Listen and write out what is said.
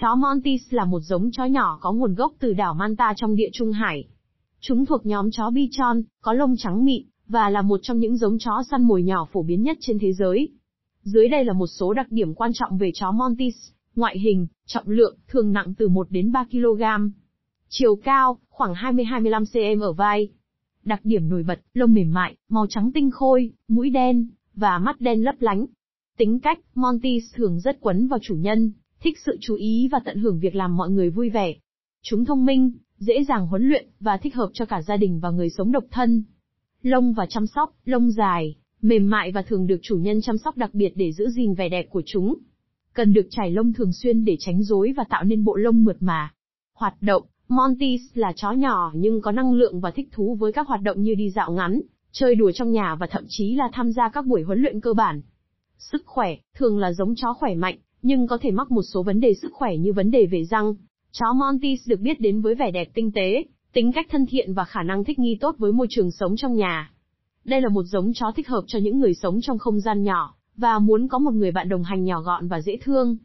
Chó Montis là một giống chó nhỏ có nguồn gốc từ đảo Manta trong địa Trung Hải. Chúng thuộc nhóm chó Bichon, có lông trắng mịn, và là một trong những giống chó săn mồi nhỏ phổ biến nhất trên thế giới. Dưới đây là một số đặc điểm quan trọng về chó Montis, Ngoại hình, trọng lượng, thường nặng từ 1 đến 3 kg. Chiều cao, khoảng 20-25 cm ở vai. Đặc điểm nổi bật, lông mềm mại, màu trắng tinh khôi, mũi đen, và mắt đen lấp lánh. Tính cách, Montis thường rất quấn vào chủ nhân, thích sự chú ý và tận hưởng việc làm mọi người vui vẻ. Chúng thông minh, dễ dàng huấn luyện, và thích hợp cho cả gia đình và người sống độc thân. Lông và chăm sóc, lông dài, mềm mại và thường được chủ nhân chăm sóc đặc biệt để giữ gìn vẻ đẹp của chúng. Cần được chải lông thường xuyên để tránh rối và tạo nên bộ lông mượt mà. Hoạt động, Monty là chó nhỏ nhưng có năng lượng và thích thú với các hoạt động như đi dạo ngắn, chơi đùa trong nhà và thậm chí là tham gia các buổi huấn luyện cơ bản. Sức khỏe, thường là giống chó khỏe mạnh, nhưng có thể mắc một số vấn đề sức khỏe như vấn đề về răng. Chó Montes được biết đến với vẻ đẹp tinh tế, tính cách thân thiện và khả năng thích nghi tốt với môi trường sống trong nhà. Đây là một giống chó thích hợp cho những người sống trong không gian nhỏ, và muốn có một người bạn đồng hành nhỏ gọn và dễ thương.